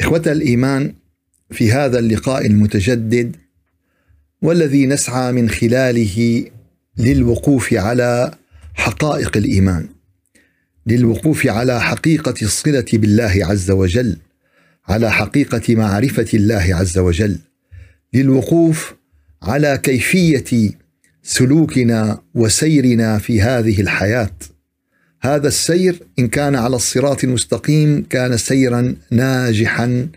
إخوة الإيمان في هذا اللقاء المتجدد والذي نسعى من خلاله للوقوف على حقائق الإيمان للوقوف على حقيقة الصلة بالله عز وجل على حقيقة معرفة الله عز وجل للوقوف على كيفية سلوكنا وسيرنا في هذه الحياة. هذا السير إن كان على الصراط المستقيم كان سيرا ناجحا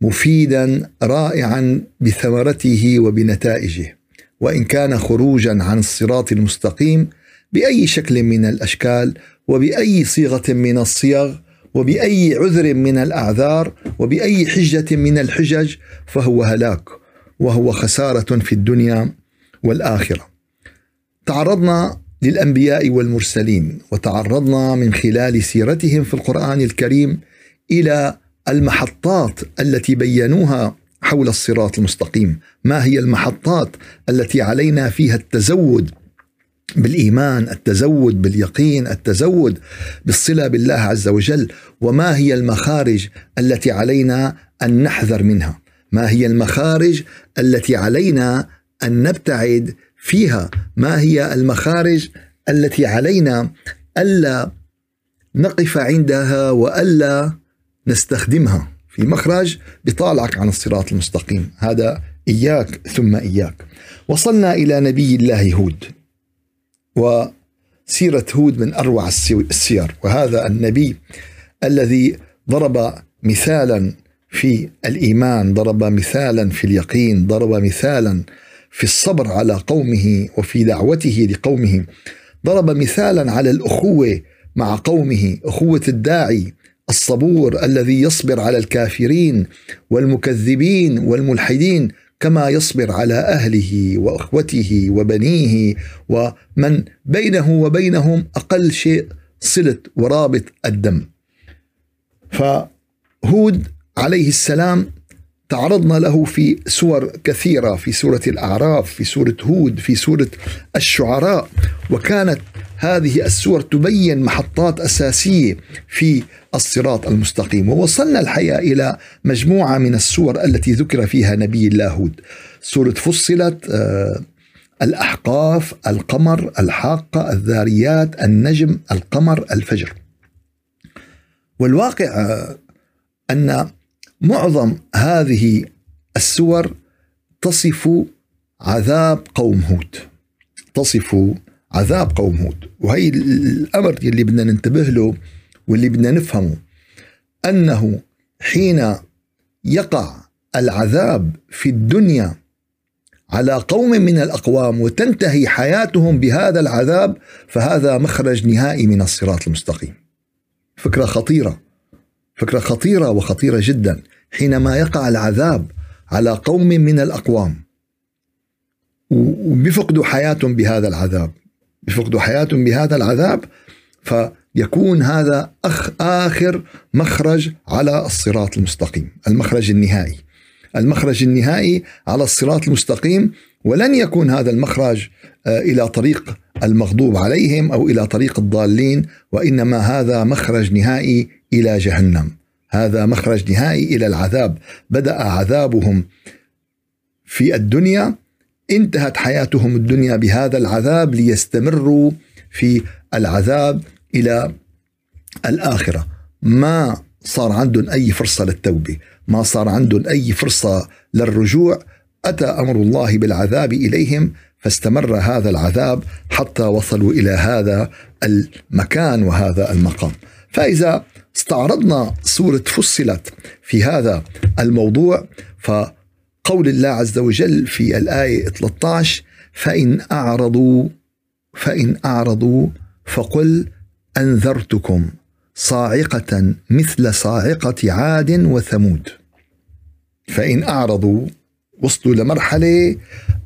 مفيدا رائعا بثمرته وبنتائجه. وإن كان خروجا عن الصراط المستقيم بأي شكل من الأشكال وبأي صيغة من الصيغ وبأي عذر من الأعذار وبأي حجة من الحجج فهو هلاك وهو خسارة في الدنيا والآخرة. تعرضنا للأنبياء والمرسلين وتعرضنا من خلال سيرتهم في القرآن الكريم إلى المحطات التي بينوها حول الصراط المستقيم. ما هي المحطات التي علينا فيها التزود بالإيمان التزود باليقين التزود بالصلة بالله عز وجل؟ وما هي المخارج التي علينا أن نحذر منها؟ ما هي المخارج التي علينا أن نبتعد فيها ما هي المخارج التي علينا ألا نقف عندها وألا نستخدمها. في مخرج بيطالعك عن الصراط المستقيم. هذا إياك ثم إياك. وصلنا إلى نبي الله هود. وسيرة هود من أروع السير. وهذا النبي الذي ضرب مثالا في الإيمان ضرب مثالا في اليقين ضرب مثالا في الصبر على قومه وفي دعوته لقومه ضرب مثالا على الأخوة مع قومه أخوة الداعي الصبور الذي يصبر على الكافرين والمكذبين والملحدين كما يصبر على أهله وأخوته وبنيه ومن بينه وبينهم أقل شيء صلة ورابط الدم. فهود عليه السلام تعرضنا له في سور كثيرة في سورة الأعراف في سورة هود في سورة الشعراء. وكانت هذه السور تبين محطات أساسية في الصراط المستقيم. ووصلنا الحقيقة إلى مجموعة من السور التي ذكر فيها نبي الله هود. سورة فصلت آه، الأحقاف القمر الحاقة الذاريات النجم القمر الفجر. والواقع آه، أن معظم هذه السور تصف عذاب قوم هود. تصف عذاب قوم هود. وهي الأمر اللي بدنا ننتبه له واللي بدنا نفهمه. أنه حين يقع العذاب في الدنيا على قوم من الأقوام وتنتهي حياتهم بهذا العذاب فهذا مخرج نهائي من الصراط المستقيم. فكرة خطيرة. فكرة خطيرة وخطيرة جدا حينما يقع العذاب على قوم من الأقوام. وبيفقدوا حياتهم بهذا العذاب. بيفقدوا حياتهم بهذا العذاب فيكون هذا أخ آخر مخرج على الصراط المستقيم المخرج النهائي. المخرج النهائي على الصراط المستقيم ولن يكون هذا المخرج آه، إلى طريق المغضوب عليهم أو إلى طريق الضالين وإنما هذا مخرج نهائي إلى جهنم. هذا مخرج نهائي إلى العذاب. بدأ عذابهم في الدنيا. انتهت حياتهم الدنيا بهذا العذاب ليستمروا في العذاب إلى الآخرة. ما صار عندهم أي فرصة للتوبة. ما صار عندهم أي فرصة للرجوع. أتى أمر الله بالعذاب إليهم فاستمر هذا العذاب حتى وصلوا إلى هذا المكان وهذا المقام. فإذا استعرضنا سورة فصلت في هذا الموضوع فقول الله عز وجل في الآية 13 فإن أعرضوا فإن أعرضوا فقل أنذرتكم صاعقة مثل صاعقة عاد وثمود. فإن أعرضوا وصلوا لمرحلة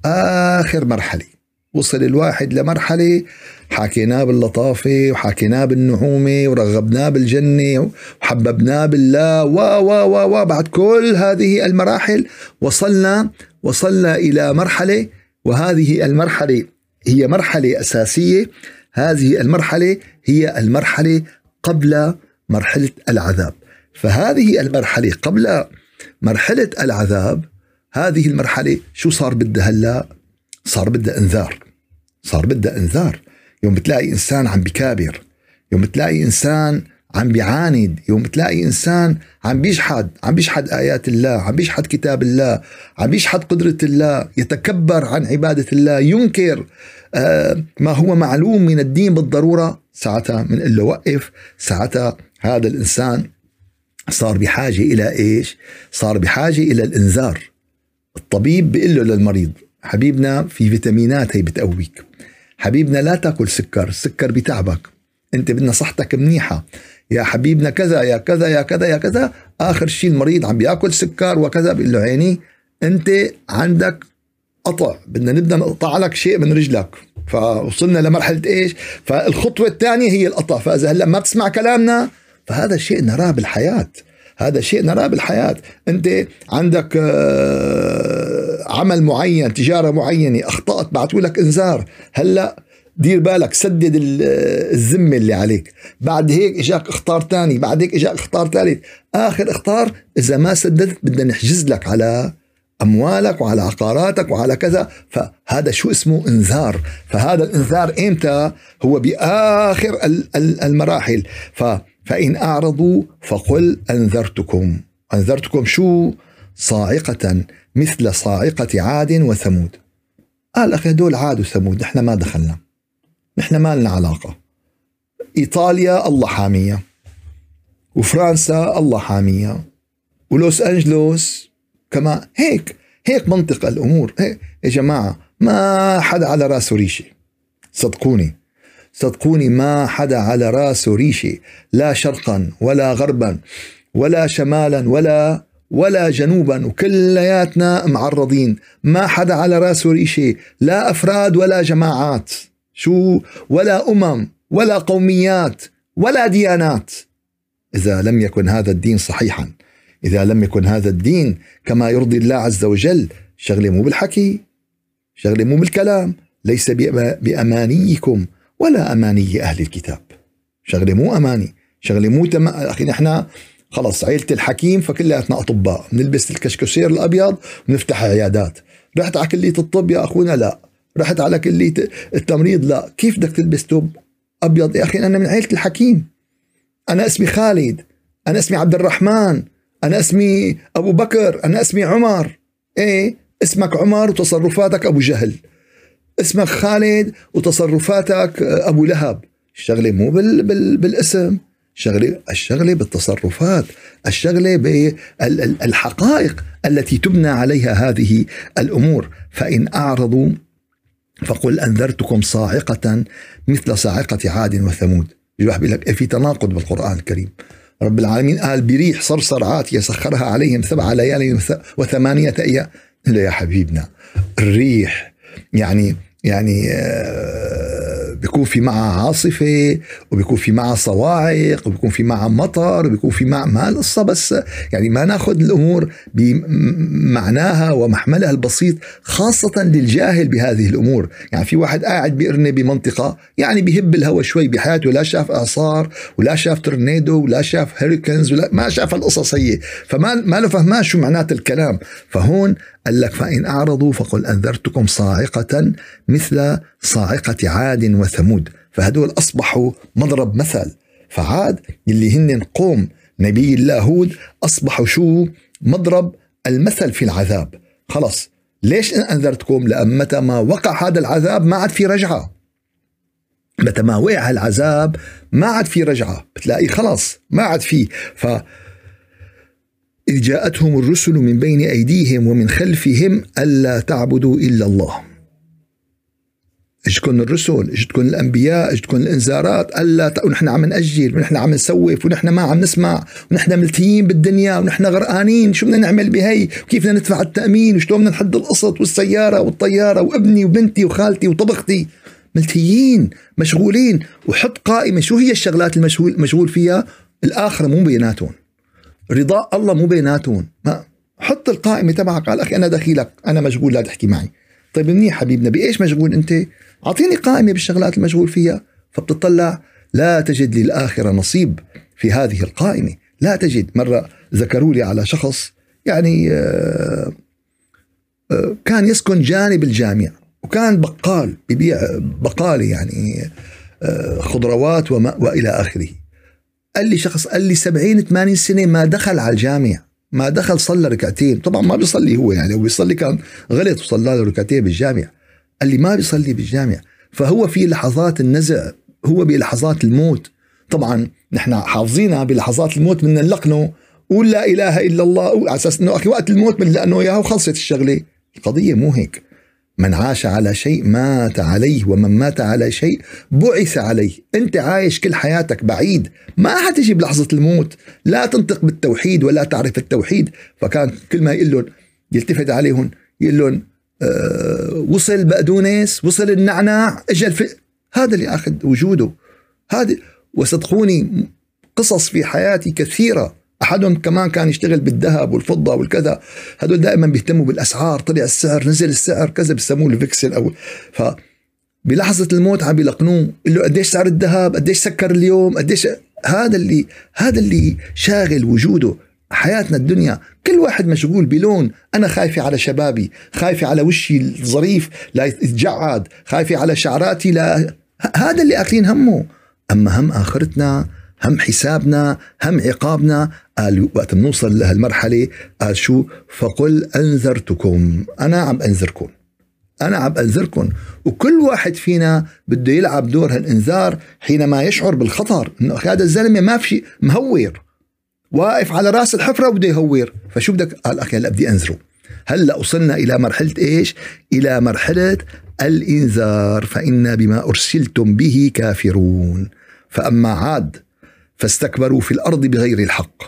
آخر مرحلة. وصل الواحد لمرحلة حكيناه باللطافة وحكيناه بالنعومة ورغبناه بالجنة وحببناه بالله و و و و بعد كل هذه المراحل وصلنا وصلنا إلى مرحلة وهذه المرحلة هي مرحلة أساسية هذه المرحلة هي المرحلة قبل مرحلة العذاب. فهذه المرحلة قبل مرحلة العذاب هذه المرحلة شو صار بدها هلأ؟ صار بدها إنذار. صار بدها انذار. يوم بتلاقي إنسان عم بكابر يوم بتلاقي إنسان عم بيعاند يوم بتلاقي إنسان عم بيجحد عم بيجحد آيات الله عم بيجحد كتاب الله عم بيجحد قدرة الله يتكبر عن عبادة الله ينكر آه ما هو معلوم من الدين بالضرورة. ساعتها بنقول له وقف. ساعتها هذا الإنسان صار بحاجة إلى إيش؟ صار بحاجة إلى الإنذار. الطبيب بيقول له للمريض حبيبنا في فيتامينات هي بتقويك. حبيبنا لا تاكل سكر السكر بتعبك. انت بدنا صحتك منيحة. يا حبيبنا كذا يا كذا يا كذا يا كذا. آخر شيء المريض عم بياكل سكر وكذا بيقول له عيني انت عندك قطع. بدنا نبدأ نقطع لك شيء من رجلك. فوصلنا لمرحلة إيش؟ فالخطوة الثانية هي القطع. فإذا هلأ ما بتسمع كلامنا فهذا شيء نراه بالحياة. هذا شيء نراه بالحياة. أنت عندك آه، عمل معين تجارة معينة أخطأت بعثوا لك إنذار. هلأ دير بالك سدد الذمة اللي عليك. بعد هيك إجاك اختار ثاني بعد هيك إجاك اختار ثالث آخر اختار إذا ما سددت بدنا نحجز لك على أموالك وعلى عقاراتك وعلى كذا. فهذا شو اسمه؟ إنذار. فهذا الإنذار إمتى؟ هو بآخر المراحل. ف فإن أعرضوا فقل أنذرتكم. أنذرتكم شو؟ صاعقة مثل صاعقة عاد وثمود. قال أخي هدول عاد وثمود نحن ما دخلنا. نحن ما لنا علاقة. إيطاليا الله حامية. وفرنسا الله حامية. ولوس أنجلوس كما هيك هيك منطق الأمور. هيك يا جماعة ما حدا على راسه ريشة صدقوني. صدقوني ما حدا على راسه ريشة لا شرقا ولا غربا ولا شمالا ولا ولا جنوبا وكلياتنا معرضين. ما حدا على راسه ريشة لا أفراد ولا جماعات. شو؟ ولا أمم ولا قوميات ولا ديانات. إذا لم يكن هذا الدين صحيحا إذا لم يكن هذا الدين كما يرضي الله عز وجل شغلة مو بالحكي شغلة مو بالكلام. ليس بأمانيكم ولا أماني أهل الكتاب. شغلة مو أماني شغلة مو تم... أخي نحن خلص عيلة الحكيم فكلياتنا أطباء بنلبس الكشكشير الأبيض ونفتح عيادات. رحت على كلية الطب يا أخونا؟ لا. رحت على كلية التمريض؟ لا. كيف بدك تلبس توب أبيض؟ يا أخي أنا من عيلة الحكيم. أنا اسمي خالد أنا اسمي عبد الرحمن أنا اسمي أبو بكر أنا اسمي عمر. إيه؟ اسمك عمر وتصرفاتك أبو جهل. اسمك خالد وتصرفاتك أبو لهب. الشغلة مو بال بال بالاسم. شغله الشغلة بالتصرفات الشغلة بالحقائق التي تبنى عليها هذه الأمور. فإن أعرضوا فقل أنذرتكم صاعقة مثل صاعقة عاد وثمود. الواحد بيقول لك إيه في تناقض بالقرآن الكريم. رب العالمين قال بريح صرصر عاتيه سخرها عليهم سبع ليال وثمانية أيام. يا حبيبنا الريح يعني يعني آه، بيكون في معها عاصفة وبيكون في معها صواعق وبيكون في معها مطر وبيكون في معها ما القصة بس يعني ما ناخذ الأمور بمعناها ومحملها البسيط خاصة للجاهل بهذه الأمور. يعني في واحد قاعد بيرني بمنطقة يعني بيهب الهواء شوي بحياته لا شاف إعصار ولا شاف تورنيدو ولا شاف هيريكنز ولا ما شاف القصص هي. فما ما له فهمان شو معنات الكلام. فهون قال لك فإن أعرضوا فقل أنذرتكم صاعقة مثل صاعقة عاد وثمود فهدول أصبحوا مضرب مثل. فعاد اللي هن قوم نبي الله هود أصبحوا شو؟ مضرب المثل في العذاب. خلص ليش أنذرتكم؟ لأن متى ما وقع هذا العذاب ما عاد في رجعة. متى ما وقع العذاب ما عاد في رجعة. بتلاقي خلص ما عاد في. ف إذ جاءتهم الرسل من بين أيديهم ومن خلفهم ألا تعبدوا إلا الله. اجتكم الرسل؟ اجتكم الأنبياء؟ اجتكم الإنذارات؟ ألا. ونحن عم نأجل ونحن عم نسوف ونحن ما عم نسمع ونحن ملتيين بالدنيا ونحن غرقانين شو بدنا نعمل بهي؟ وكيف بدنا ندفع التأمين؟ وشلون بدنا نحد القسط والسيارة والطيارة وابني وبنتي وخالتي وطبختي. ملتيين مشغولين. وحط قائمة شو هي الشغلات المشغول مشغول فيها؟ الآخرة مو بيناتهم. رضاء الله مو بيناتهم. ما حط القائمة تبعك. قال أخي أنا دخيلك. أنا مشغول لا تحكي معي. طيب منيح حبيبنا بإيش مشغول أنت؟ أعطيني قائمة بالشغلات المشغول فيها فبتطلع لا تجد للآخرة نصيب في هذه القائمة. لا تجد. مرة ذكروا لي على شخص يعني آه، آه، كان يسكن جانب الجامع وكان بقال ببيع بقالة يعني آه، خضروات وما وإلى آخره. قال لي شخص قال لي 70 80 سنة ما دخل على الجامع ما دخل صلى ركعتين. طبعا ما بيصلي هو يعني هو بيصلي كان غلط وصلى له ركعتين بالجامع. قال لي ما بيصلي بالجامع. فهو في لحظات النزع هو بلحظات الموت. طبعا نحن حافظينها بلحظات الموت بدنا نلقنه. قول لا إله إلا الله على أساس إنه أخي وقت الموت بنلقنه إياها وخلصت الشغلة. القضية مو هيك. من عاش على شيء مات عليه ومن مات على شيء بعث عليه. أنت عايش كل حياتك بعيد. ما حتجي بلحظة الموت. لا تنطق بالتوحيد ولا تعرف التوحيد. فكان كل ما يقول لهم يلتفت عليهم يقول لهم وصل بقدونس وصل النعناع اجى. هذا اللي أخذ وجوده. هذا وصدقوني قصص في حياتي كثيرة. أحدهم كمان كان يشتغل بالذهب والفضة والكذا. هدول دائما بيهتموا بالأسعار. طلع السعر نزل السعر كذا بسموه الفيكسل أو. ف بلحظة الموت عم بيلقنوه له قديش سعر الذهب قديش سكر اليوم قديش هذا اللي هذا اللي شاغل وجوده. حياتنا الدنيا. كل واحد مشغول بلون. أنا خايفة على شبابي خايفة على وشي الظريف لا يتجعد خايفة على شعراتي لا هذا اللي أكلين همه. أما هم آخرتنا هم حسابنا هم عقابنا. قال وقت بنوصل لهالمرحلة قال شو؟ فقل أنذرتكم. أنا عم أنذركم. أنا عم أنذركم وكل واحد فينا بده يلعب دور هالإنذار حينما يشعر بالخطر. إنه هذا الزلمة ما في شيء مهور. واقف على راس الحفرة وبده يهور فشو بدك؟ قال أخي هلا بدي أنذره. هلا وصلنا إلى مرحلة إيش؟ إلى مرحلة الإنذار. فإنا بما أرسلتم به كافرون. فأما عاد فاستكبروا في الأرض بغير الحق.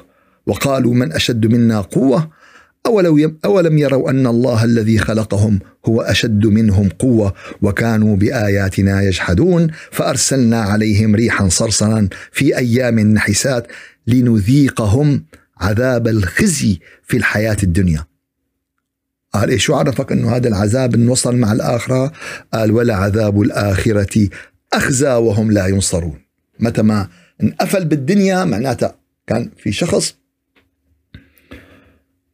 وقالوا من أشد منا قوة؟ أولو أولم يروا أن الله الذي خلقهم هو أشد منهم قوة وكانوا بآياتنا يجحدون؟ فأرسلنا عليهم ريحا صرصرا في أيام نحسات لنذيقهم عذاب الخزي في الحياة الدنيا. قال إيه شو عرفك أنه هذا العذاب انوصل مع الآخرة؟ قال ولا عذاب الآخرة أخزى وهم لا ينصرون. متى ما انقفل بالدنيا معناتها كان في شخص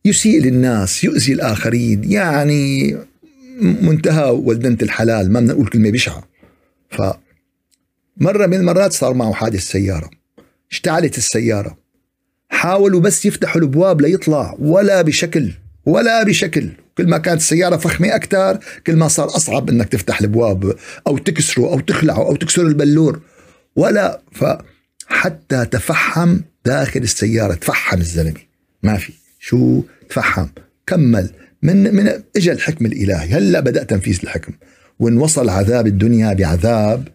يسيء للناس يؤذي الآخرين يعني منتهى ولدنة الحلال ما بدنا نقول كلمة بشعة. ف مرة من المرات صار معه حادث سيارة. اشتعلت السيارة. حاولوا بس يفتحوا الابواب ليطلع ولا بشكل ولا بشكل. كل ما كانت السيارة فخمة أكثر كل ما صار أصعب أنك تفتح الابواب أو تكسره أو تخلعه أو تكسر البلور. ولا حتى تفحم داخل السيارة تفحم الزلمة. ما في. شو؟ تفحم. كمل. من من اجى الحكم الإلهي. هلأ بدأ تنفيذ الحكم. وان وصل عذاب الدنيا بعذاب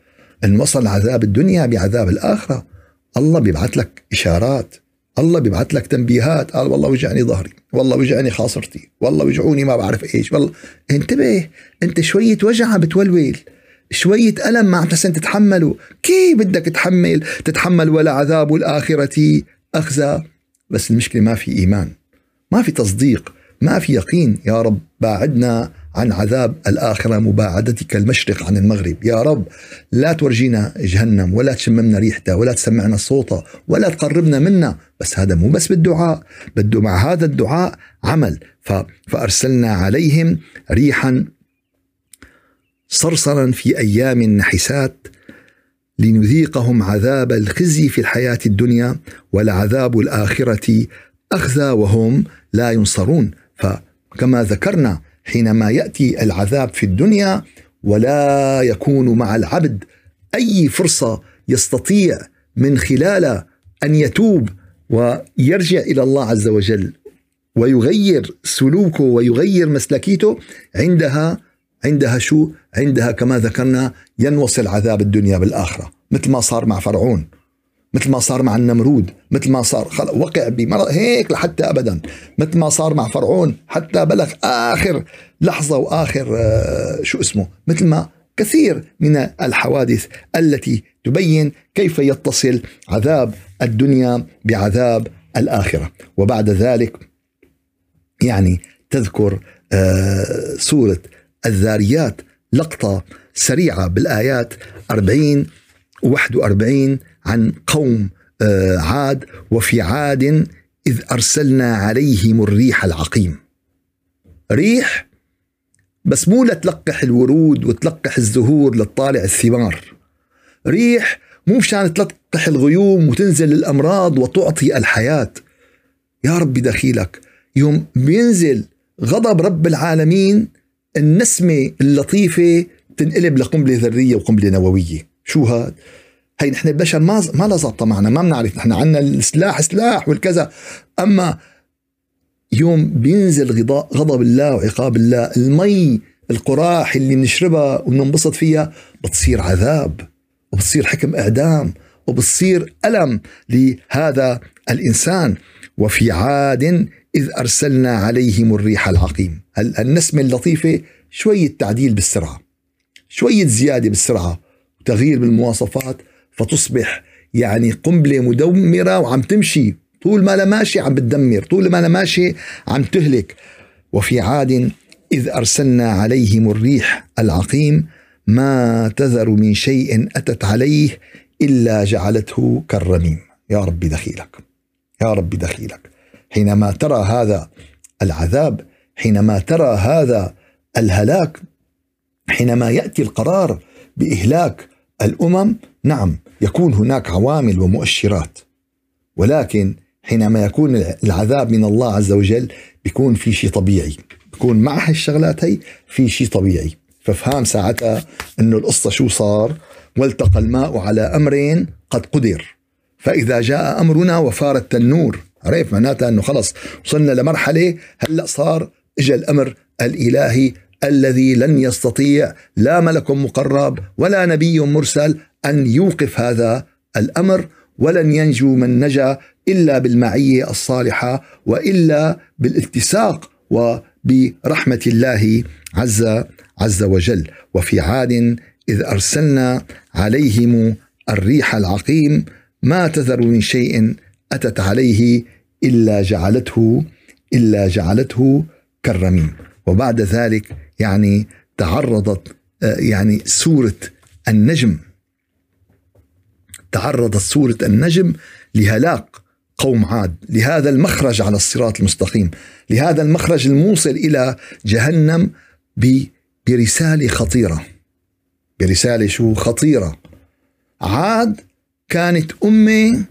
ان وصل عذاب الدنيا بعذاب الآخرة. الله بيبعث لك إشارات الله بيبعث لك تنبيهات قال والله وجعني ظهري والله وجعني خاصرتي والله وجعوني ما بعرف إيش والله انتبه أنت شوية وجع بتولول شوية ألم ما عم تتحمله كيف بدك تحمل؟ تتحمل ولا عذاب الآخرة أخزى. بس المشكلة ما في إيمان ما في تصديق ما في يقين يا رب باعدنا عن عذاب الآخرة مباعدتك المشرق عن المغرب. يا رب لا تورجينا جهنم ولا تشممنا ريحتها ولا تسمعنا صوتها ولا تقربنا منا. بس هذا مو بس بالدعاء بده مع هذا الدعاء عمل. فأرسلنا عليهم ريحا صرصرا في أيام نحسات لنذيقهم عذاب الخزي في الحياة الدنيا ولعذاب الآخرة أخزى وهم لا ينصرون. فكما ذكرنا حينما يأتي العذاب في الدنيا ولا يكون مع العبد أي فرصة يستطيع من خلال أن يتوب ويرجع إلى الله عز وجل ويغير سلوكه ويغير مسلكيته عندها عندها شو؟ عندها كما ذكرنا ينوصل عذاب الدنيا بالآخرة مثل ما صار مع فرعون. مثل ما صار مع النمرود مثل ما صار وقع بمرض هيك لحتى ابدا. مثل ما صار مع فرعون حتى بلغ آخر لحظة وآخر آه، شو اسمه؟ مثل ما كثير من الحوادث التي تبين كيف يتصل عذاب الدنيا بعذاب الآخرة. وبعد ذلك يعني تذكر آه، سورة الذاريات لقطة سريعة بالآيات 40 و41 عن قوم آه، عاد وفي عاد إذ أرسلنا عليهم الريح العقيم. ريح بس مو لتلقح الورود وتلقح الزهور لتطالع الثمار. ريح مو مشان تلقح الغيوم وتنزل الأمراض وتعطي الحياة. يا ربي دخيلك. يوم بينزل غضب رب العالمين النسمة اللطيفة تنقلب لقنبلة ذرية وقنبلة نووية. شو هاد؟ هي نحن البشر ما ما لا ظابطة معنا ما بنعرف نحن عندنا السلاح سلاح والكذا. أما يوم بينزل غضب الله وعقاب الله المي القراح اللي بنشربها وبننبسط فيها بتصير عذاب وبتصير حكم إعدام وبتصير ألم لهذا الإنسان. وفي عاد إذ أرسلنا عليهم الريح العقيم. النسمه اللطيفة شوية تعديل بالسرعة شوية زيادة بالسرعة وتغيير بالمواصفات فتصبح يعني قنبلة مدمرة وعم تمشي. طول ما لا ماشي عم بتدمر. طول ما لا ماشي عم تهلك. وفي عاد إذ أرسلنا عليهم الريح العقيم ما تذر من شيء أتت عليه إلا جعلته كالرميم. يا رب دخيلك. يا رب دخيلك. حينما ترى هذا العذاب حينما ترى هذا الهلاك حينما يأتي القرار بإهلاك الأمم نعم يكون هناك عوامل ومؤشرات. ولكن حينما يكون العذاب من الله عز وجل بيكون في شيء طبيعي. بيكون مع هالشغلات هي في شيء طبيعي. ففهام ساعتها إنه القصة شو صار؟ والتقى الماء على أمرين قد قدر. فإذا جاء أمرنا وفار التنور عرف معناتها إنه خلص وصلنا لمرحلة هلأ صار اجى الأمر الإلهي الذي لن يستطيع لا ملك مقرب ولا نبي مرسل أن يوقف هذا الأمر ولن ينجو من نجا إلا بالمعية الصالحة وإلا بالاتساق وبرحمة الله عز عز وجل. وفي عاد إذ أرسلنا عليهم الريح العقيم ما تذر من شيء أتت عليه إلا جعلته إلا جعلته كالرميم. وبعد ذلك يعني تعرضت آه، يعني سورة النجم. تعرضت سورة النجم لهلاك قوم عاد. لهذا المخرج على الصراط المستقيم. لهذا المخرج الموصل إلى جهنم برسالة خطيرة. برسالة شو؟ خطيرة. عاد كانت أمة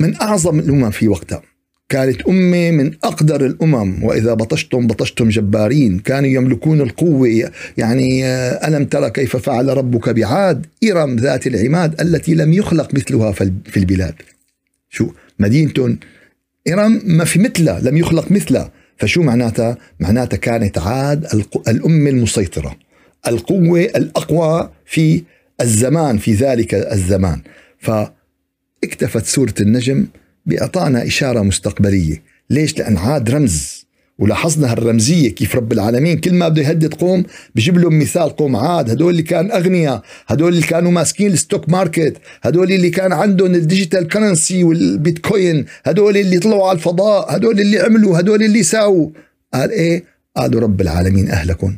من أعظم الأمم في وقتها. كانت أمة من أقدر الأمم وإذا بطشتم بطشتم جبارين. كانوا يملكون القوة يعني آه، ألم ترى كيف فعل ربك بعاد؟ إرم ذات العماد التي لم يخلق مثلها في البلاد. شو؟ مدينة إرم ما في مثلها لم يخلق مثلها. فشو معناتها؟ معناتها كانت عاد الأمة المسيطرة. القوة الأقوى في الزمان في ذلك الزمان. فاكتفت سورة النجم بإعطانا إشارة مستقبلية. ليش؟ لأن عاد رمز. ولاحظنا هالرمزية كيف رب العالمين كل ما بده يهدد قوم بجيب لهم مثال قوم عاد. هدول اللي كان أغنياء هدول اللي كانوا ماسكين ال stock market هدول اللي كان عندهم ال digital currency والبيتكوين هدول اللي طلعوا على الفضاء هدول اللي عملوا هدول اللي ساووا. قال إيه؟ قالوا رب العالمين أهلكهم.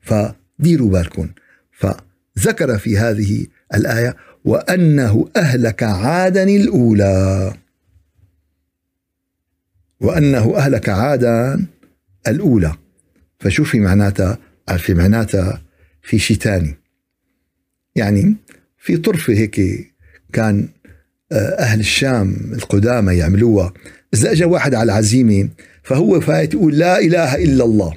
فديروا بالكم. فذكر في هذه الآية وأنه أهلك عادا الأولى. وأنه أهلك عادا الأولى. فشوفي معناتها في معناتها في شيء ثاني يعني في طرفة هيك كان آه، أهل الشام القدامى يعملوها. إذا أجا واحد على العزيمة فهو فايت يقول لا إله إلا الله.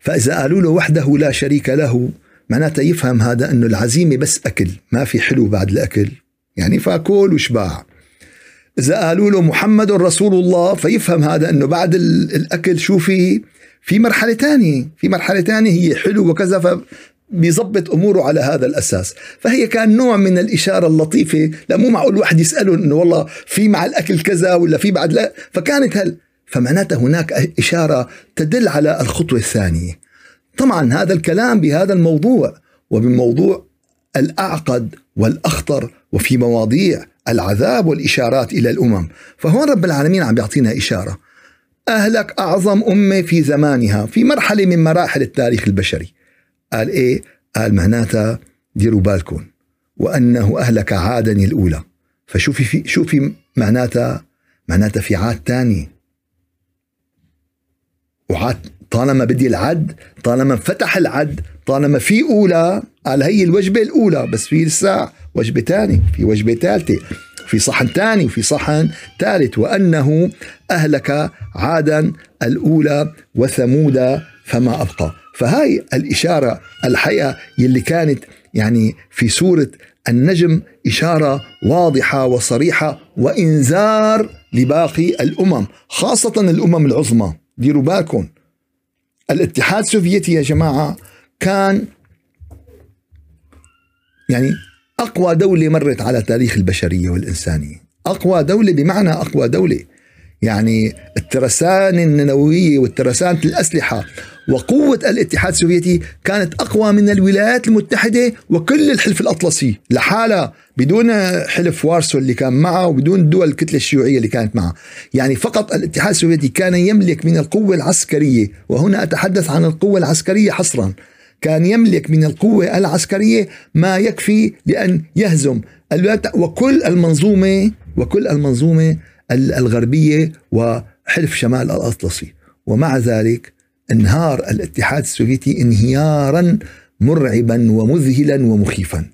فإذا قالوا له وحده لا شريك له معناتها يفهم هذا أنه العزيمة بس أكل ما في حلو بعد الأكل. يعني فاكل وشباع. إذا قالوا له محمد رسول الله فيفهم هذا أنه بعد الأكل شو في؟ في مرحلة ثانية في مرحلة ثانية هي حلو وكذا ف بيظبط أموره على هذا الأساس. فهي كان نوع من الإشارة اللطيفة لا مو معقول واحد يساله إنه والله في مع الأكل كذا ولا في بعد لا. فكانت هل فمعناتها هناك إشارة تدل على الخطوة الثانية. طبعا هذا الكلام بهذا الموضوع وبموضوع الأعقد والأخطر وفي مواضيع العذاب والإشارات إلى الأمم. فهون رب العالمين عم بيعطينا إشارة. أهلك أعظم أمة في زمانها في مرحلة من مراحل التاريخ البشري. قال إيه؟ قال معناتها ديروا بالكم. وأنه أهلك عادا الأولى. فشو في شو في معناتها معناتها في عاد ثاني وعاد طالما بدي العد طالما فتح العد طالما في أولى قال هي الوجبة الأولى بس في لسه وجبة ثانية في وجبة ثالثه في صحن ثاني وفي صحن ثالث وأنه أهلك عادا الأولى وثمود فما أبقى. فهاي الإشارة الحقيقة يلي كانت يعني في سورة النجم إشارة واضحة وصريحة وإنذار لباقي الأمم خاصة الأمم العظمى. ديروا بالكم. الاتحاد السوفيتي يا جماعة كان يعني أقوى دولة مرت على تاريخ البشرية والإنسانية. أقوى دولة بمعنى أقوى دولة. يعني الترسان النوويه والترسانة الأسلحة وقوة الاتحاد السوفيتي كانت أقوى من الولايات المتحدة وكل الحلف الأطلسي لحالها بدون حلف وارسو اللي كان معه وبدون الدول الكتلة الشيوعية اللي كانت معه. يعني فقط الاتحاد السوفيتي كان يملك من القوة العسكرية وهنا أتحدث عن القوة العسكرية حصرا. كان يملك من القوة العسكرية ما يكفي لأن يهزم. وكل المنظومة وكل المنظومة الغربية وحلف شمال الأطلسي. ومع ذلك انهار الاتحاد السوفيتي انهيارا مرعبا ومذهلا ومخيفا.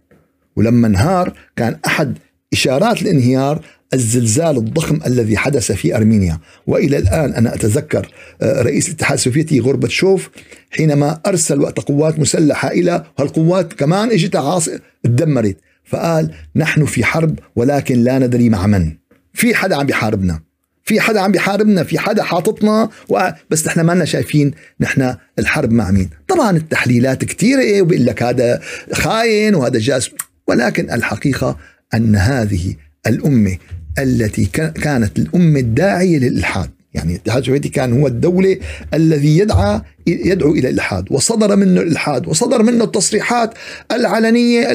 ولما انهار كان أحد إشارات الانهيار الزلزال الضخم الذي حدث في أرمينيا. وإلى الآن أنا أتذكر آه، رئيس الاتحاد السوفيتي غورباتشوف حينما أرسل وقت قوات مسلحة إلى هالقوات كمان إجت عاصفه تدمرت. فقال نحن في حرب ولكن لا ندري مع من. في حدا عم بيحاربنا في حدا عم بيحاربنا في حدا حاططنا. و... بس نحن ما شايفين نحن الحرب مع مين. طبعا التحليلات كثيرة إيه وبيقول لك هذا خاين وهذا جاس. ولكن الحقيقة أن هذه الأمة التي كانت الأمة الداعية للإلحاد. يعني الاتحاد السوفيتي كان هو الدولة الذي يدعى يدعو إلى الإلحاد. وصدر منه الإلحاد. وصدر منه التصريحات العلنية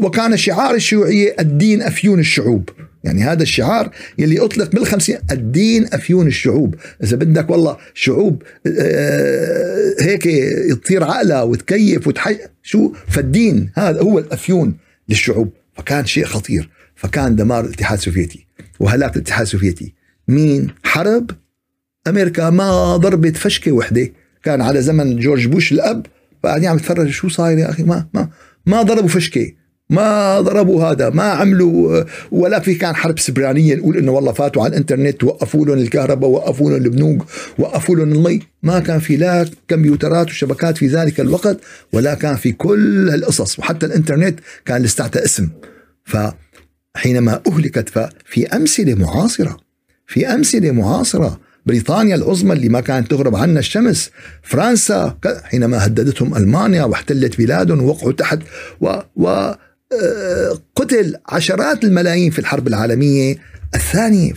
وكان شعار الشيوعية الدين أفيون الشعوب. يعني هذا الشعار يلي أطلق بالخمسين الدين أفيون الشعوب. إذا بدك والله شعوب آه، هيك يطير عقلها وتكيف وتحي شو؟ فالدين هذا هو الأفيون للشعوب. فكان شيء خطير. فكان دمار الاتحاد السوفيتي. وهلاك الاتحاد السوفيتي. مين؟ حرب. أمريكا ما ضربت فشكة وحدة. كان على زمن جورج بوش الأب. فقاعدين عم يتفرج شو صاير يا أخي؟ ما ما ما ضربوا فشكة. ما ضربوا هذا. ما عملوا ولا في كان حرب سبرانية نقول إنه والله فاتوا على الإنترنت وقفوا لهم الكهرباء وقفوا لهم البنوك وقفوا لهم المي. ما كان في لا كمبيوترات وشبكات في ذلك الوقت ولا كان في كل القصص وحتى الإنترنت كان لساتها اسم. فحينما أهلكت ففي امثله معاصره في امثله معاصره بريطانيا العظمى اللي ما كانت تغرب عنا الشمس. فرنسا حينما هددتهم ألمانيا واحتلت بلادهم ووقعوا تحت و, و قتل عشرات الملايين في الحرب العالمية الثانية.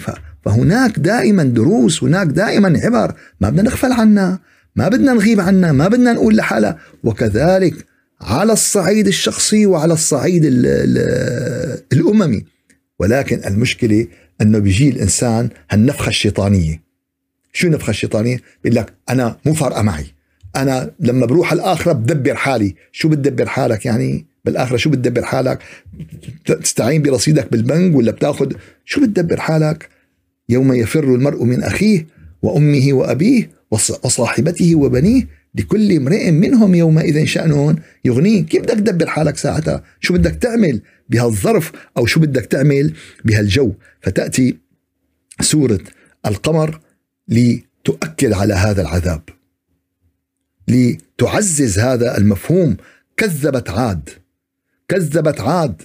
فهناك دائما دروس هناك دائما عبر. ما بدنا نغفل عنها. ما بدنا نغيب عنها. ما بدنا نقول لحالها. وكذلك على الصعيد الشخصي وعلى الصعيد ال ال الأممي. ولكن المشكلة أنه بيجي الإنسان هالنفخة الشيطانية. شو النفخة الشيطانية؟ بيقول لك أنا مو فارقة معي. أنا لما بروح الآخرة بدبر حالي. شو بتدبر حالك يعني؟ بالآخرة شو بتدبر حالك؟ تستعين برصيدك بالبنك ولا بتاخذ شو بتدبر حالك؟ يوم يفر المرء من أخيه وأمه وأبيه وصاحبته وبنيه لكل امرئ منهم يومئذ شأن. يغنيه كيف بدك تدبر حالك ساعتها؟ شو بدك تعمل بهالظرف أو شو بدك تعمل بهالجو؟ فتأتي سورة القمر لتؤكد على هذا العذاب. لتعزز هذا المفهوم. كذبت عاد. كذبت عاد.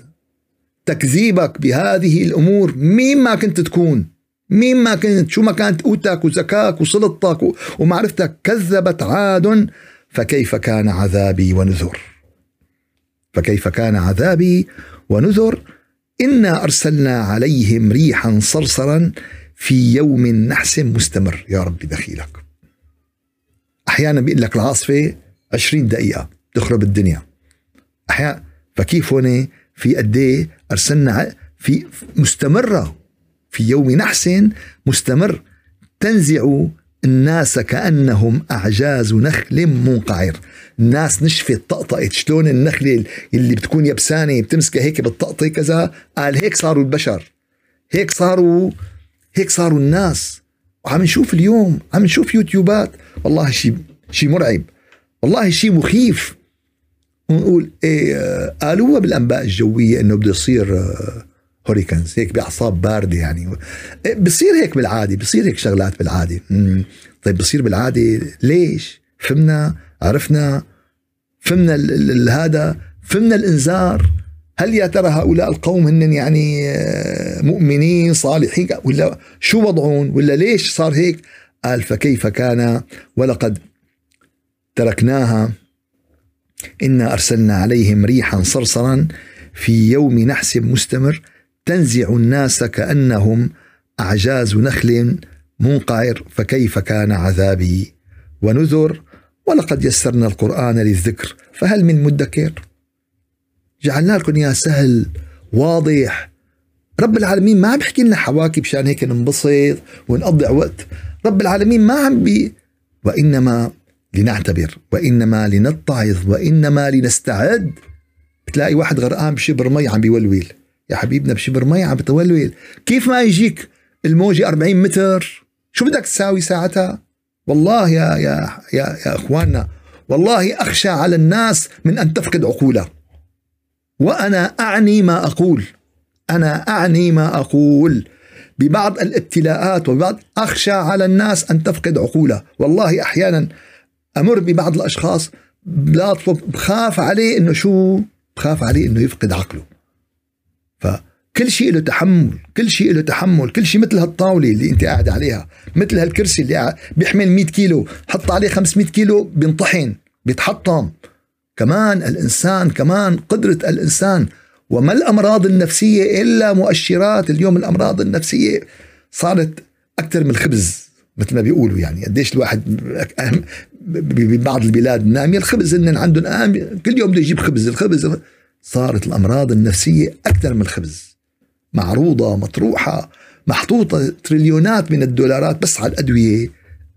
تكذيبك بهذه الأمور مين ما كنت تكون. مين ما كنت شو ما كانت قوتك وذكاك وسلطتك ومعرفتك كذبت عاد فكيف كان عذابي ونذر؟ فكيف كان عذابي ونذر؟ إنا أرسلنا عليهم ريحا صرصرا في يوم نحس مستمر. يا ربي دخيلك أحيانا بيقول لك العاصفة 20 دقيقة تخرب الدنيا. أحيانا فكيف هون؟ في قد إيه أرسلنا في مستمرة. في يوم نحس مستمر. تنزع الناس كأنهم أعجاز نخل منقعر. الناس نشفت طقطقت شلون النخلة اللي بتكون يبسانة بتمسكها هيك بالطقطة كذا؟ قال هيك صاروا البشر. هيك صاروا هيك صاروا الناس. وعم نشوف اليوم عم نشوف يوتيوبات. والله شيء شيء مرعب. والله شيء مخيف. ونقول إيه آه، قالوها بالأنباء الجوية إنه بده يصير آه، هوريكنز هيك بأعصاب باردة يعني. بصير هيك بالعادة بصير هيك شغلات بالعادة. طيب بصير بالعادة ليش؟ فهمنا عرفنا فهمنا هذا فهمنا الإنذار. هل يا ترى هؤلاء القوم هن يعني آه، مؤمنين صالحين؟ ولا شو وضعهم؟ ولا ليش صار هيك؟ قال فكيف كان؟ ولقد تركناها. إنا أرسلنا عليهم ريحا صرصرا في يوم نحس مستمر. تنزع الناس كأنهم أعجاز نخل منقعر فكيف كان عذابي ونذر؟ ولقد يسرنا القرآن للذكر فهل من مدكر؟ جعلنا لكم إياه سهل واضح. رب العالمين ما عم بيحكي لنا حواكي مشان هيك ننبسط ونقضي وقت. رب العالمين ما عم بي وإنما لنعتبر وإنما لنتعظ وإنما لنستعد. بتلاقي واحد غرقان بشبر مي عم بيولول. يا حبيبنا بشبر مي عم بتولول كيف ما يجيك الموجة 40 متر؟ شو بدك تساوي ساعتها؟ والله يا يا يا يا إخواننا والله أخشى على الناس من أن تفقد عقولها. وأنا أعني ما أقول. أنا أعني ما أقول. ببعض الابتلاءات وبعض أخشى على الناس أن تفقد عقولها. والله أحيانا أمر ببعض الأشخاص لا بخاف عليه إنه شو؟ بخاف عليه إنه يفقد عقله. فكل شيء له تحمل كل شيء له تحمل كل شيء مثل هالطاولة اللي انت قاعد عليها مثل هالكرسي اللي بيحمل 100 كيلو حط عليه 500 كيلو بينطحن بيتحطم. كمان الإنسان كمان قدرة الإنسان. وما الأمراض النفسية إلا مؤشرات. اليوم الأمراض النفسية صارت أكثر من الخبز مثل ما بيقولوا يعني. قديش الواحد ببعض البلاد نامية الخبز إن عندهم كل يوم بده يجيب خبز الخبز صارت الأمراض النفسية أكثر من الخبز. معروضة مطروحة محطوطة تريليونات من الدولارات بس على الأدوية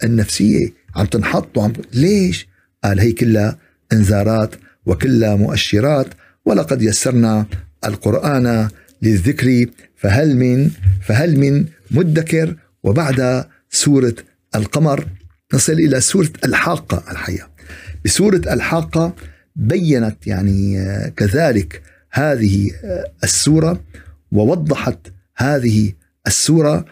النفسية. عم تنحط وعم ليش؟ قال هي كلها إنذارات وكلها مؤشرات ولقد يسرنا القرآن للذكر فهل من فهل من مدكر؟ وبعد سورة القمر نصل إلى سورة الحاقة الحقيقة بسورة الحاقة بينت يعني آه، كذلك هذه آه، السورة ووضحت هذه السورة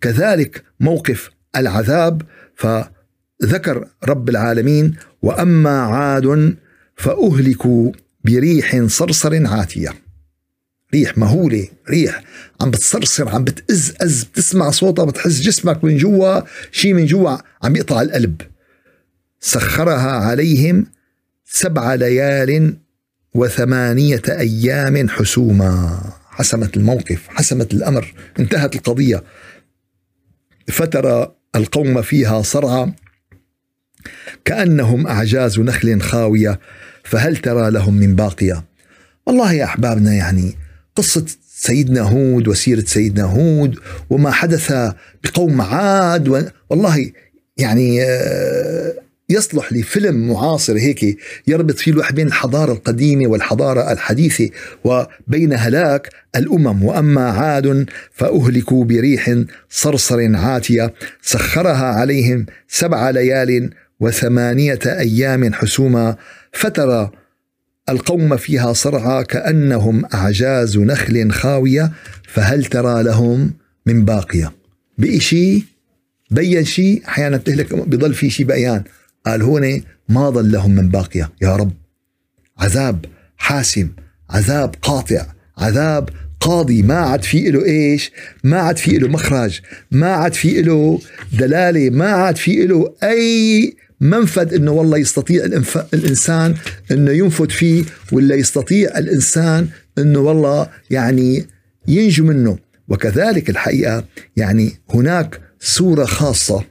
كذلك موقف العذاب. فذكر رب العالمين وأما عاد فأهلكوا بريح صرصر عاتية. ريح مهولة ريح عم بتصرصر عم بتأزأز بتسمع صوتها بتحس جسمك من جوا شيء من جوا عم يقطع القلب. سخرها عليهم سبع ليال وثمانية أيام حسوما. حسمت الموقف حسمت الأمر انتهت القضية. فترى القوم فيها صرعى. كأنهم أعجاز نخل خاوية فهل ترى لهم من باقية؟ والله يا أحبابنا يعني قصة سيدنا هود وسيرة سيدنا هود وما حدث بقوم عاد والله يعني آه، يصلح لفيلم معاصر هيك يربط فيه الواحد بين الحضارة القديمة والحضارة الحديثة وبين هلاك الأمم. وأما عاد فأهلكوا بريح صرصر عاتية سخرها عليهم سبع ليال وثمانية أيام حسوما فترى القوم فيها صرعى كأنهم أعجاز نخل خاوية. فهل ترى لهم من باقية؟ بإشي بين شيء؟ أحيانا بتهلك بضل في شيء بيان قال هون ما ظل لهم من باقية. يا رب عذاب حاسم عذاب قاطع عذاب قاضي. ما عاد في له إيش؟ ما عاد في له مخرج ما عاد في له دلالة ما عاد في له أي منفذ إنه والله يستطيع الإنسان إنه ينفذ فيه ولا يستطيع الإنسان إنه والله يعني ينجو منه. وكذلك الحقيقة يعني هناك سورة خاصة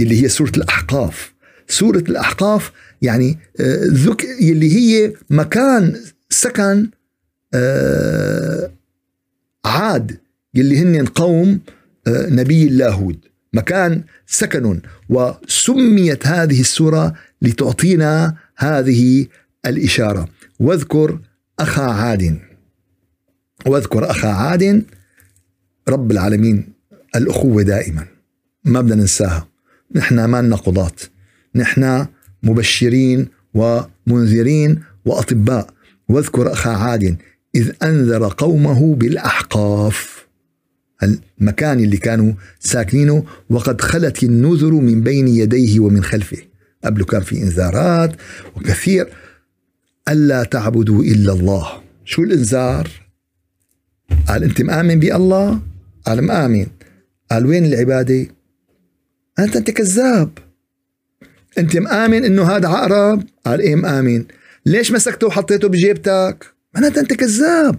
اللي هي سورة الأحقاف. سورة الأحقاف يعني آه، ذك اللي هي مكان سكن آه، عاد يلي هن قوم آه، نبي الله هود مكان سكن. وسميت هذه السورة لتعطينا هذه الإشارة. واذكر أخا عاد. واذكر أخا عاد. رب العالمين الأخوة دائما. ما بدنا ننساها. نحن ما لنا قضاة. نحن مبشرين ومنذرين وأطباء. واذكر أخا عاد إذ أنذر قومه بالأحقاف. المكان اللي كانوا ساكنينه وقد خلت النذر من بين يديه ومن خلفه. قبله كان في إنذارات وكثير. ألا تعبدوا إلا الله. شو الإنذار؟ قال أنت مآمن بالله؟ قال مآمن. قال وين العبادة؟ أنت أنت كذاب. أنت مآمن إنه هذا عقرب؟ قال إيه مآمن. ليش مسكته وحطيته بجيبتك؟ معناتها أنت كذاب.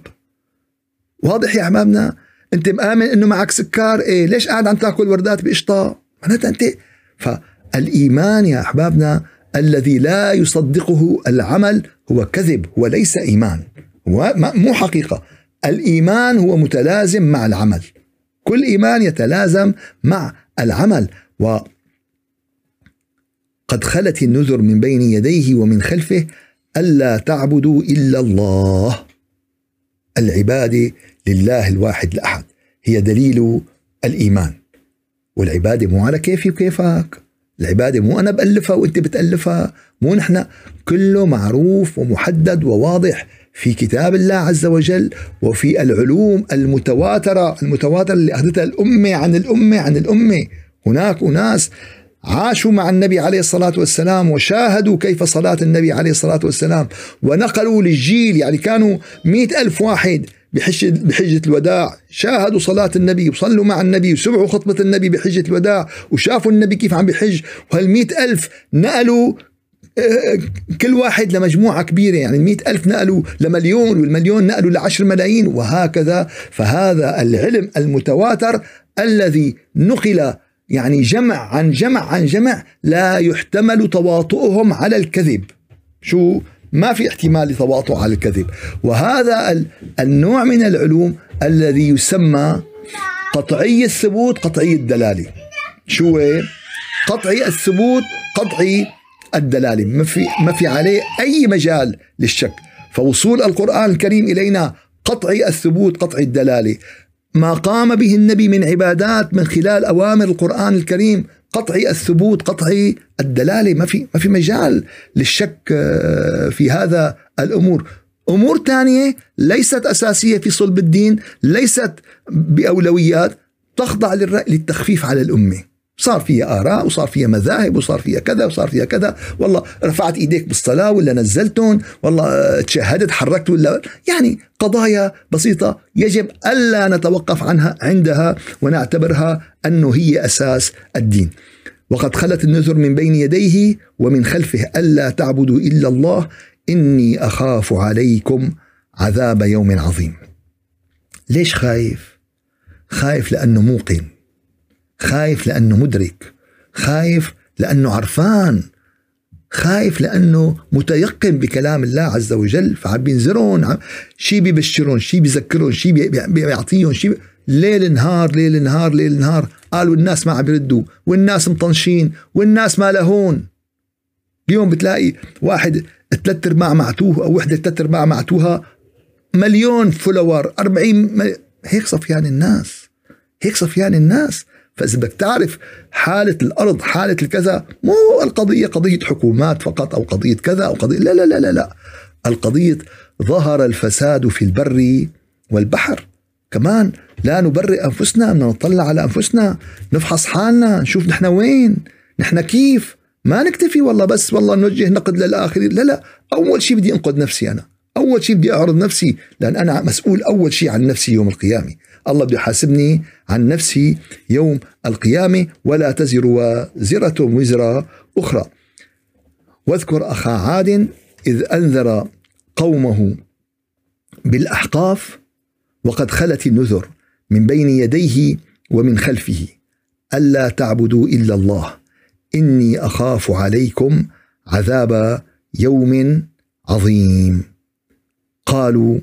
واضح يا أحبابنا؟ أنت مآمن إنه معك سكر؟ إيه ليش قاعد عم تأكل وردات بقشطة معناتها أنت فالإيمان يا أحبابنا الذي لا يصدقه العمل هو كذب هو ليس إيمان هو مو حقيقة. الإيمان هو متلازم مع العمل. كل إيمان يتلازم مع العمل. و قد خلت النذر من بين يديه ومن خلفه ألا تعبدوا إلا الله. العبادة لله الواحد الأحد. هي دليل الإيمان. والعبادة مو على كيفي وكيفك العبادة مو أنا بألفها وأنت بتألفها. مو نحن. كله معروف ومحدد وواضح في كتاب الله عز وجل وفي العلوم المتواترة المتواترة اللي أخذتها الأمة عن الأمة عن الأمة. هناك أناس عاشوا مع النبي عليه الصلاة والسلام وشاهدوا كيف صلاة النبي عليه الصلاة والسلام ونقلوا للجيل يعني كانوا مئة ألف واحد بحجة, الوداع. شاهدوا صلاة النبي وصلوا مع النبي وسمعوا خطبة النبي بحجة الوداع وشافوا النبي كيف عم بحج. وهالمئة ألف نقلوا آه، كل واحد لمجموعة كبيرة يعني المئة ألف نقلوا لمليون والمليون نقلوا لعشر ملايين وهكذا. فهذا العلم المتواتر الذي نقل يعني جمع عن جمع عن جمع لا يحتمل تواطؤهم على الكذب. شو؟ ما في احتمال لتواطؤ على الكذب. وهذا النوع من العلوم الذي يسمى قطعي الثبوت قطعي الدلالة. شو قطعي الثبوت قطعي الدلالة. ما في ما في عليه أي مجال للشك. فوصول القرآن الكريم إلينا قطعي الثبوت قطعي الدلالة. ما قام به النبي من عبادات من خلال أوامر القرآن الكريم. قطعي الثبوت قطعي الدلالة. ما في ما في مجال للشك آه، في هذا الأمور. أمور ثانية ليست أساسية في صلب الدين ليست بأولويات تخضع للتخفيف على الأمة. صار فيها آراء وصار فيها مذاهب وصار فيها كذا وصار فيها كذا. والله رفعت إيديك بالصلاة ولا نزلتهم؟ والله آه، تشهدت حركت ولا؟ يعني قضايا بسيطة يجب ألا نتوقف عنها عندها ونعتبرها أنه هي أساس الدين. وقد خلت النذر من بين يديه ومن خلفه ألا تعبدوا إلا الله إني أخاف عليكم عذاب يوم عظيم. ليش خايف؟ خايف لأنه موقن. خايف لأنه مدرك خايف لأنه عرفان خايف لأنه متيقن بكلام الله عز وجل فعم بينذرهم شي بيبشرهم شي بيذكرهم شي بيعطيهم شي بي... ليل نهار ليل نهار ليل نهار قالوا الناس ما عم بيردوا والناس مطنشين والناس ما لهون. اليوم بتلاقي واحد ثلاث أرباع معتوه أو وحدة ثلاث أرباع معتوها مليون follower 40 مل... هيك صفيان الناس هيك صفيان الناس. فإذا بدك تعرف حالة الأرض حالة الكذا مو القضية قضية حكومات فقط أو قضية كذا أو قضية لا لا لا لا, لا. القضية ظهر الفساد في البر والبحر. كمان لا نبرئ أنفسنا بدنا نطلع على أنفسنا نفحص حالنا نشوف نحن وين نحن كيف. ما نكتفي والله بس والله نوجه نقد للآخرين لا لا. أول شيء بدي أنقد نفسي أنا أول شيء بدي أعرض نفسي لأن أنا مسؤول أول شيء عن نفسي يوم القيامة. الله بده يحاسبني عن نفسي يوم القيامة ولا تزر وزرة وزر أخرى. واذكر أخا عاد إذ أنذر قومه بالأحقاف وقد خلت النذر من بين يديه ومن خلفه. ألا تعبدوا إلا الله إني أخاف عليكم عذاب يوم عظيم. قالوا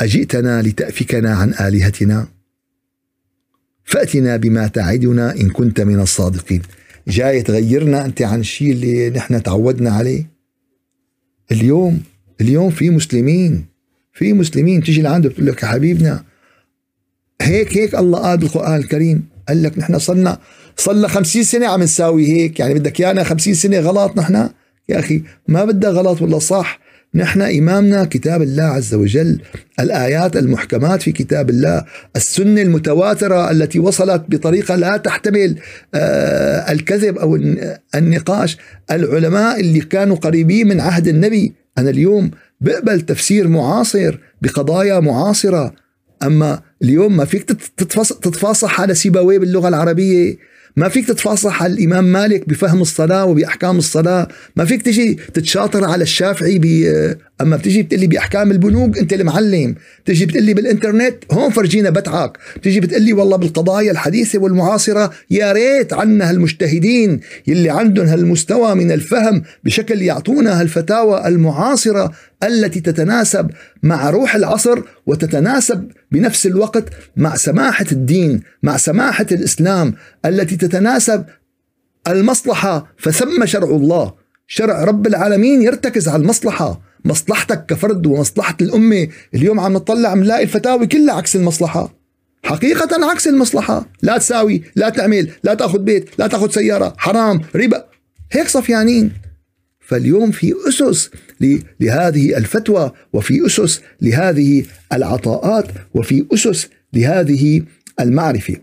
أجئتنا لتأفكنا عن آلهتنا؟ فأتنا بما تعدنا إن كنت من الصادقين. جاي تغيرنا أنت عن الشيء اللي نحن تعودنا عليه؟ اليوم اليوم في مسلمين في مسلمين تيجي لعنده بتقول لك يا حبيبنا هيك هيك الله قال بالقران الكريم. قال لك نحن صلنا صلنا خمسين سنة عم نساوي هيك. يعني بدك إيانا خمسين سنة غلط نحن؟ يا أخي ما بدها غلط ولا صح. نحن إمامنا كتاب الله عز وجل الآيات المحكمات في كتاب الله السنة المتواترة التي وصلت بطريقة لا تحتمل آه، الكذب أو النقاش العلماء اللي كانوا قريبين من عهد النبي. أنا اليوم بقبل تفسير معاصر بقضايا معاصرة. أما اليوم ما فيك تتفاصح على سيبويه باللغة العربية. ما فيك تتفاصح على الإمام مالك بفهم الصلاة وبأحكام الصلاة. ما فيك تجي تتشاطر على الشافعي ب... أما بتجي بتقلي بأحكام البنوك أنت المعلم. تجي بتقلي بالإنترنت هون فرجينا بتعك بتجي بتقلي والله بالقضايا الحديثة والمعاصرة يا ريت عنا هالمجتهدين يلي عندهم هالمستوى من الفهم بشكل يعطونا هالفتاوى المعاصرة التي تتناسب مع روح العصر وتتناسب بنفس الوقت مع سماحة الدين مع سماحة الإسلام التي تتناسب المصلحة. فثم شرع الله. شرع رب العالمين يرتكز على المصلحة. مصلحتك كفرد ومصلحة الأمة. اليوم عم نطلع نلاقي الفتاوي كلها عكس المصلحة. حقيقة عكس المصلحة. لا تساوي لا تعمل لا تأخذ بيت لا تأخذ سيارة. حرام. ربا. هيك صفيانين. فاليوم في أسس لهذه الفتوى وفي أسس لهذه العطاءات وفي أسس لهذه المعرفة.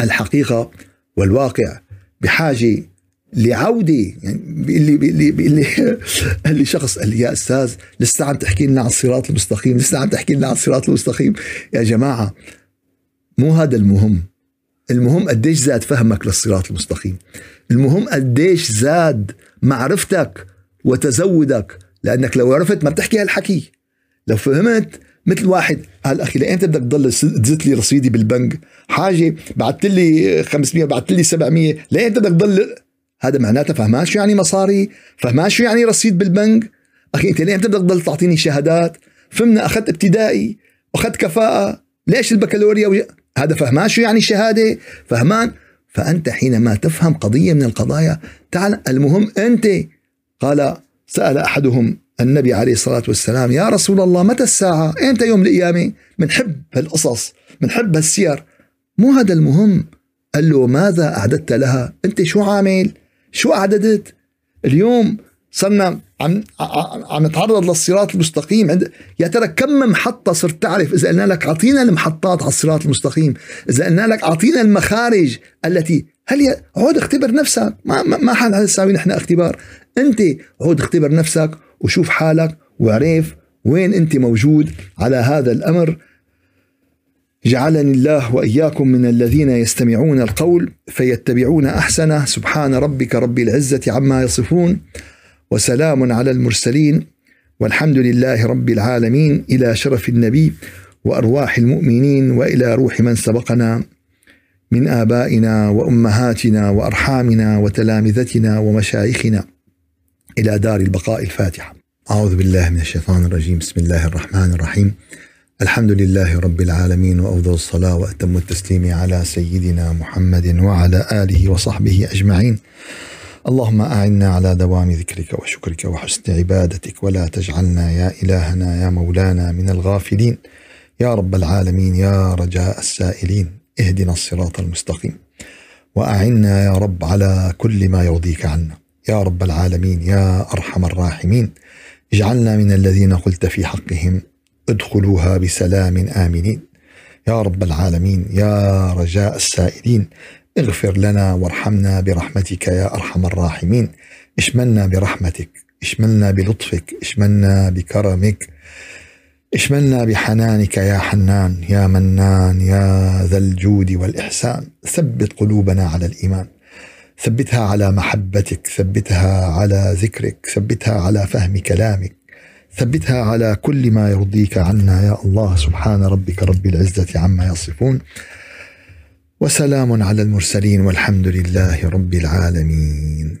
فالحقيقة والواقع بحاجة لعودة يعني اللي اللي اللي اللي شخص قال لي يا أستاذ لسه عم تحكي لنا عن الصراط المستقيم لسه عم تحكي لنا عن الصراط المستقيم. يا جماعة مو هذا المهم. المهم قديش زاد فهمك للصراط المستقيم. المهم قديش زاد معرفتك وتزودك. لأنك لو عرفت ما بتحكي هالحكي. لو فهمت مثل واحد قال أخي لامتى بدك تضل تزت لي رصيدي بالبنك. حاجة بعثت لي 500 بعثت لي 700 لامتى بدك تضل هذا معناته فهمان شو يعني مصاري فهمان شو يعني رصيد بالبنك. أخي أنت ليه بدك تضل تعطيني شهادات؟ فهمنا أخذت ابتدائي وأخذت كفاءة. ليش البكالوريا وي... هذا فهمان شو يعني شهادة. فهمان؟ فأنت حينما تفهم قضية من القضايا تعال المهم أنت. قال سأل أحدهم النبي عليه الصلاة والسلام يا رسول الله متى الساعة؟ إمتى يوم القيامة بنحب هالقصص بنحب هالسير. مو هذا المهم. قال له ماذا أعددت لها؟ أنت شو عامل؟ شو أعددت اليوم صرنا عم عم نتعرض للصراط المستقيم. عند يا ترى كم محطة صرت تعرف إذا قلنا لك أعطينا المحطات على الصراط المستقيم. إذا قلنا لك أعطينا المخارج التي هل عود اختبر نفسك. ما ما, ما حد نساوي نحن اختبار. أنت عود اختبر نفسك وشوف حالك وعرف وين أنت موجود على هذا الأمر. جعلني الله وإياكم من الذين يستمعون القول فيتبعون أحسنه سبحان ربك رب العزة عما يصفون وسلام على المرسلين والحمد لله رب العالمين إلى شرف النبي وأرواح المؤمنين وإلى روح من سبقنا من آبائنا وأمهاتنا وأرحامنا وتلامذتنا ومشايخنا إلى دار البقاء الفاتحة. أعوذ بالله من الشيطان الرجيم، بسم الله الرحمن الرحيم. الحمد لله رب العالمين وأفضل الصلاة وأتم التسليم على سيدنا محمد وعلى آله وصحبه أجمعين. اللهم أعنا على دوام ذكرك وشكرك وحسن عبادتك ولا تجعلنا يا إلهنا يا مولانا من الغافلين. يا رب العالمين يا رجاء السائلين اهدنا الصراط المستقيم. وأعنا يا رب على كل ما يرضيك عنا. يا رب العالمين يا أرحم الراحمين اجعلنا من الذين قلت في حقهم ادخلوها بسلام آمنين. يا رب العالمين يا رجاء السائلين اغفر لنا وارحمنا برحمتك يا أرحم الراحمين. اشملنا برحمتك اشملنا بلطفك اشملنا بكرمك اشملنا بحنانك يا حنان يا منان يا ذا الجود والإحسان. ثبت قلوبنا على الإيمان. ثبتها على محبتك ثبتها على ذكرك ثبتها على فهم كلامك. ثبتها على كل ما يرضيك عنا. يا الله سبحان ربك رب العزة عما يصفون. وسلام على المرسلين والحمد لله رب العالمين.